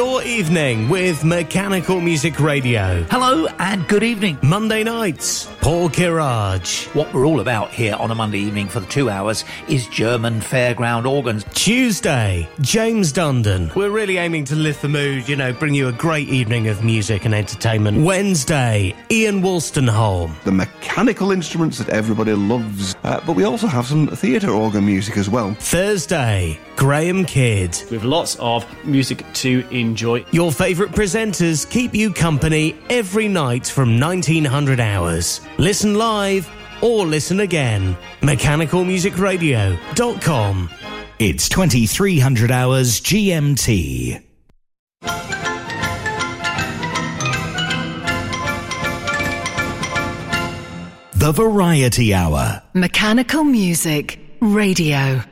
your evening with Mechanical Music Radio. Hello and good evening. Monday nights, Paul Kirage. What we're all about here on a Monday evening for the two hours is German fairground organs. Tuesday, James Dundon. We're really aiming to lift the mood, you know, bring you a great evening of music and entertainment. Wednesday, Ian Wolstenholme. The mechanical instruments that everybody loves. Uh, but we also have some theatre organ music as well. Thursday, Graham Kidd. With lots of music to enjoy. Your favourite presenters keep you company every night from 1900 hours. Listen live or listen again. MechanicalMusicRadio.com. It's 2300 hours GMT. The Variety Hour. Mechanical Music Radio.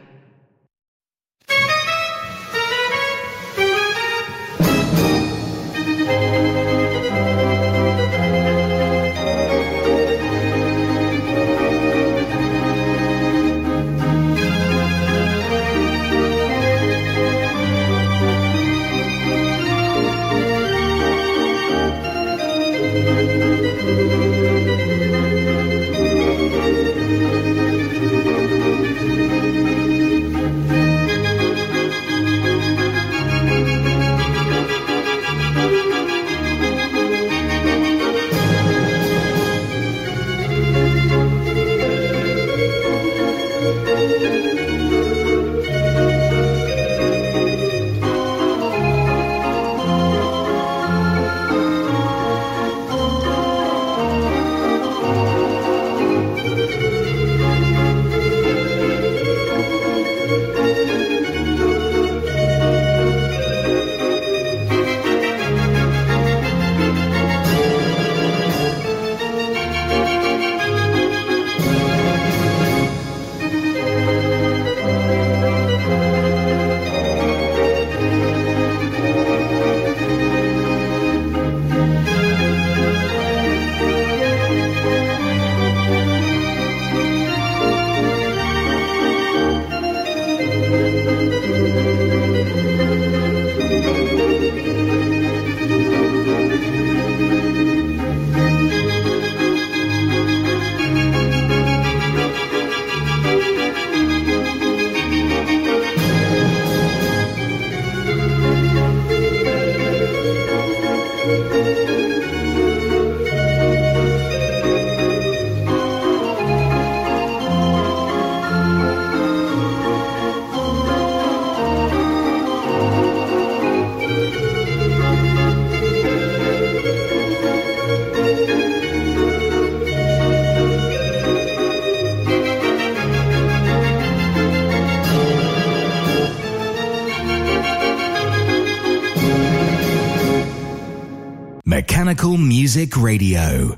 Music Radio.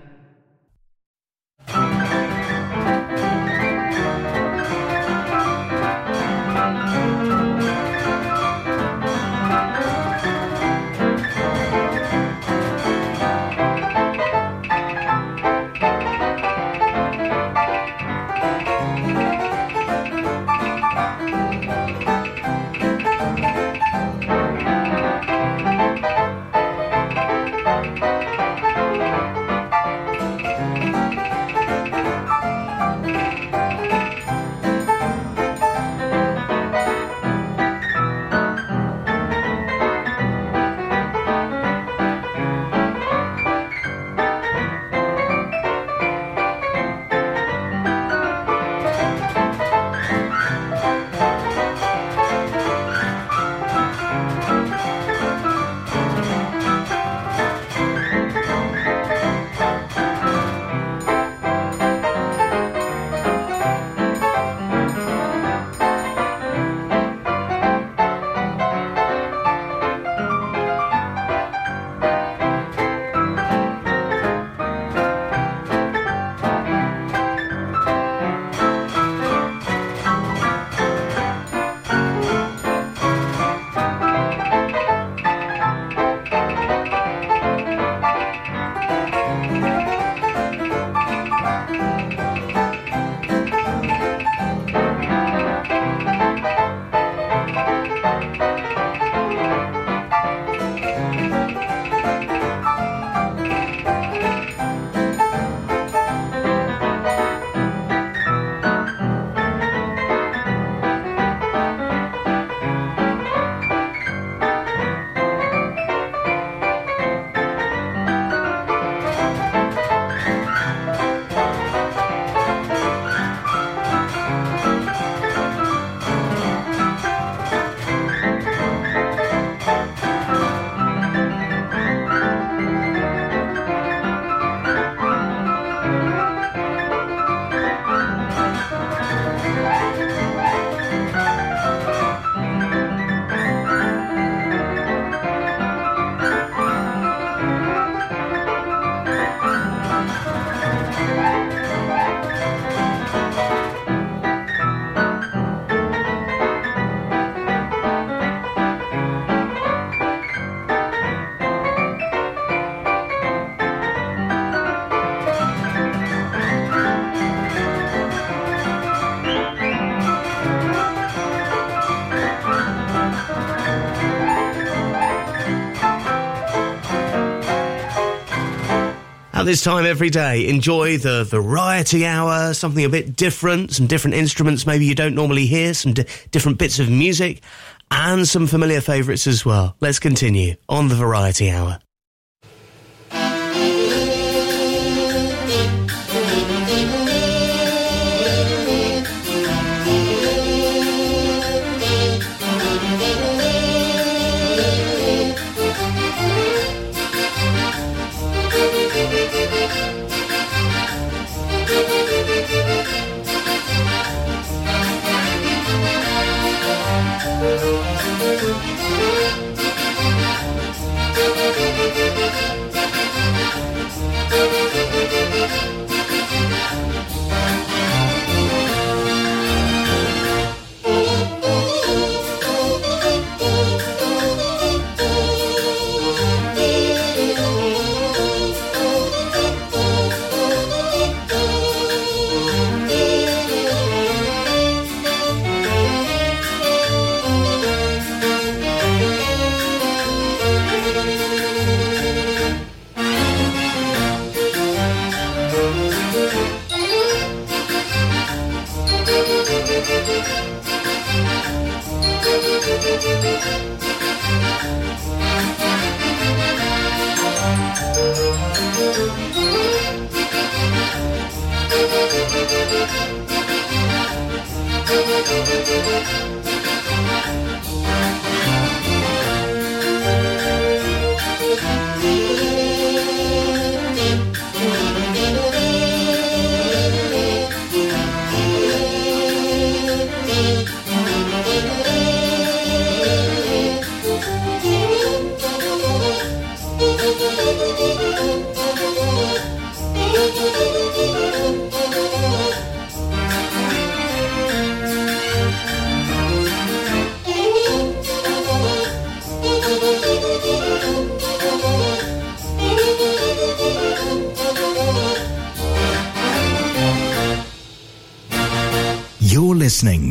This time every day, enjoy the variety hour, something a bit different, some different instruments maybe you don't normally hear, some di- different bits of music, and some familiar favourites as well. Let's continue on the variety hour.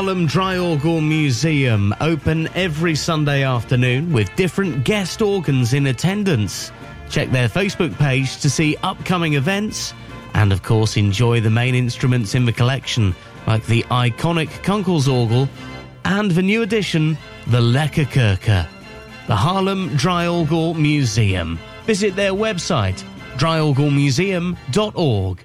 Haarlem Dry Organ Museum open every Sunday afternoon with different guest organs in attendance. Check their Facebook page to see upcoming events and of course enjoy the main instruments in the collection like the iconic Kunkel's Orgel and the new addition, the Lekkerkerker. The Haarlem Dry Organ Museum. Visit their website, draaiorgelmuseum.org.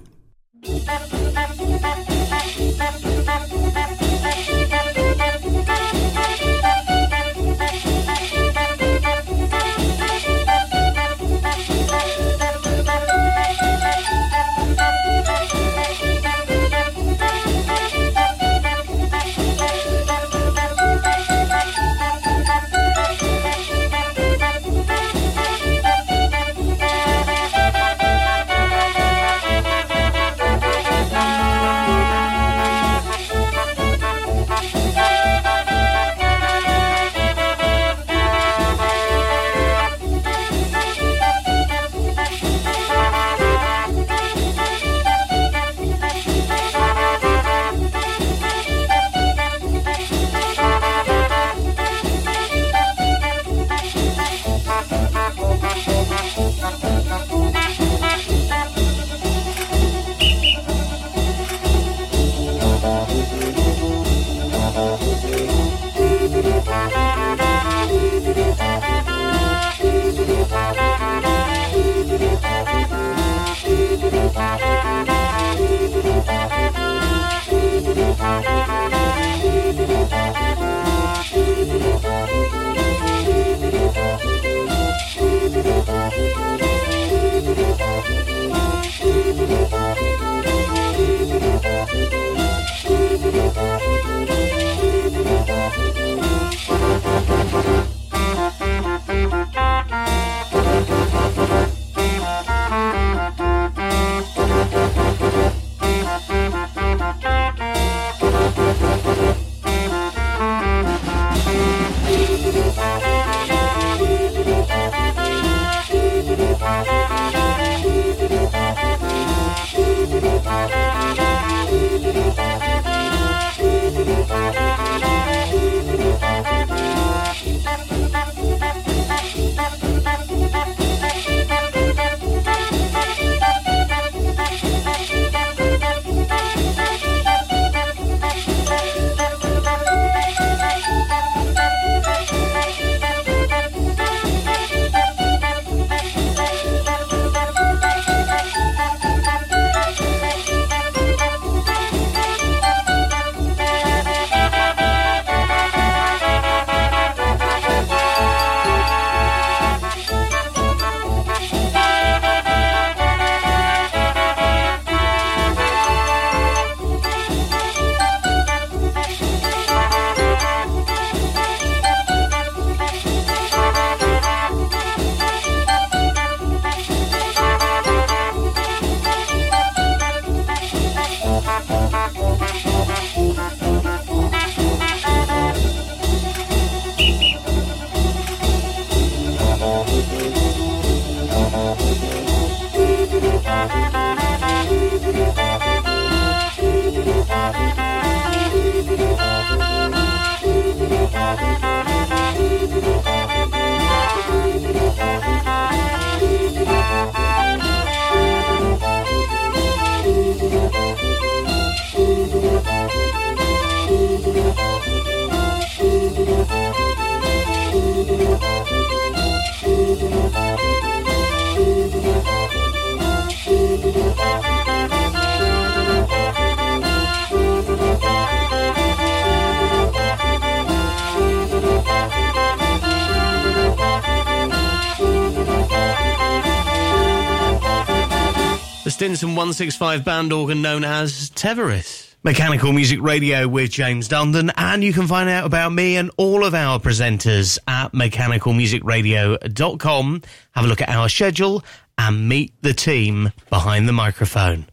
Stinson 165 band organ known as Teveris. Mechanical Music Radio with James Dundon, and you can find out about me and all of our presenters at mechanicalmusicradio.com. Have a look at our schedule and meet the team behind the microphone.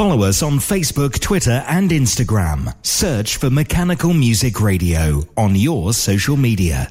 Follow us on Facebook, Twitter, and Instagram. Search for Mechanical Music Radio on your social media.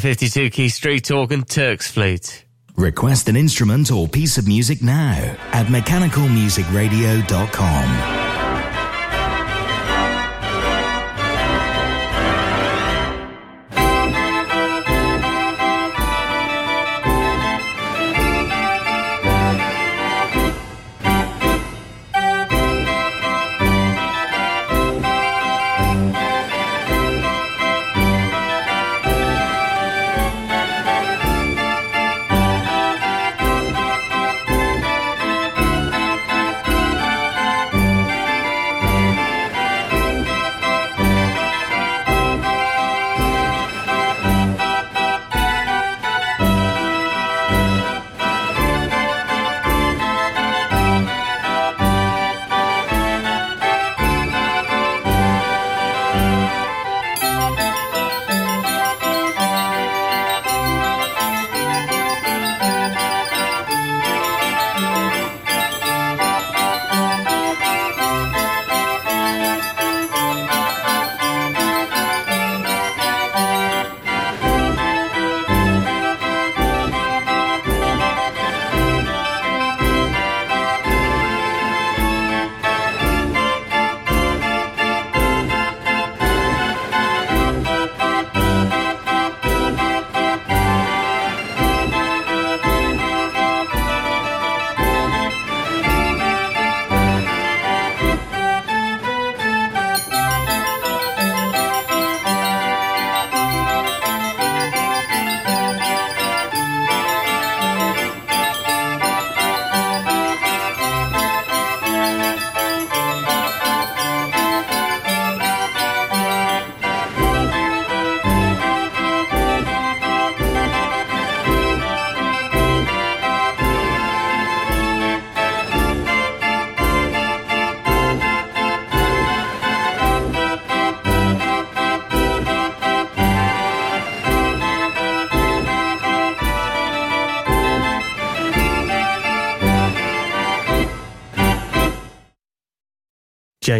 52 key street organ Turk's flute. Request an instrument or piece of music now at mechanicalmusicradio.com.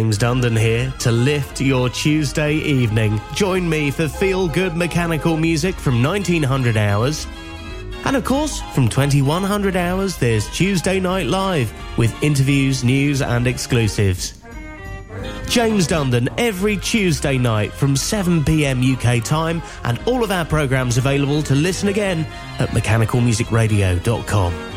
James Dundon here to lift your Tuesday evening. Join me for feel good mechanical music from 1900 hours. And of course, from 2100 hours, there's Tuesday Night Live with interviews, news, and exclusives. James Dundon every Tuesday night from 7 pm UK time, and all of our programmes available to listen again at mechanicalmusicradio.com.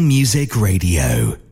Music Radio.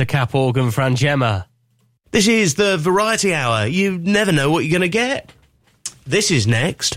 That's cap organ Frangema. This is the Variety Hour. You never know what you're going to get. This is next.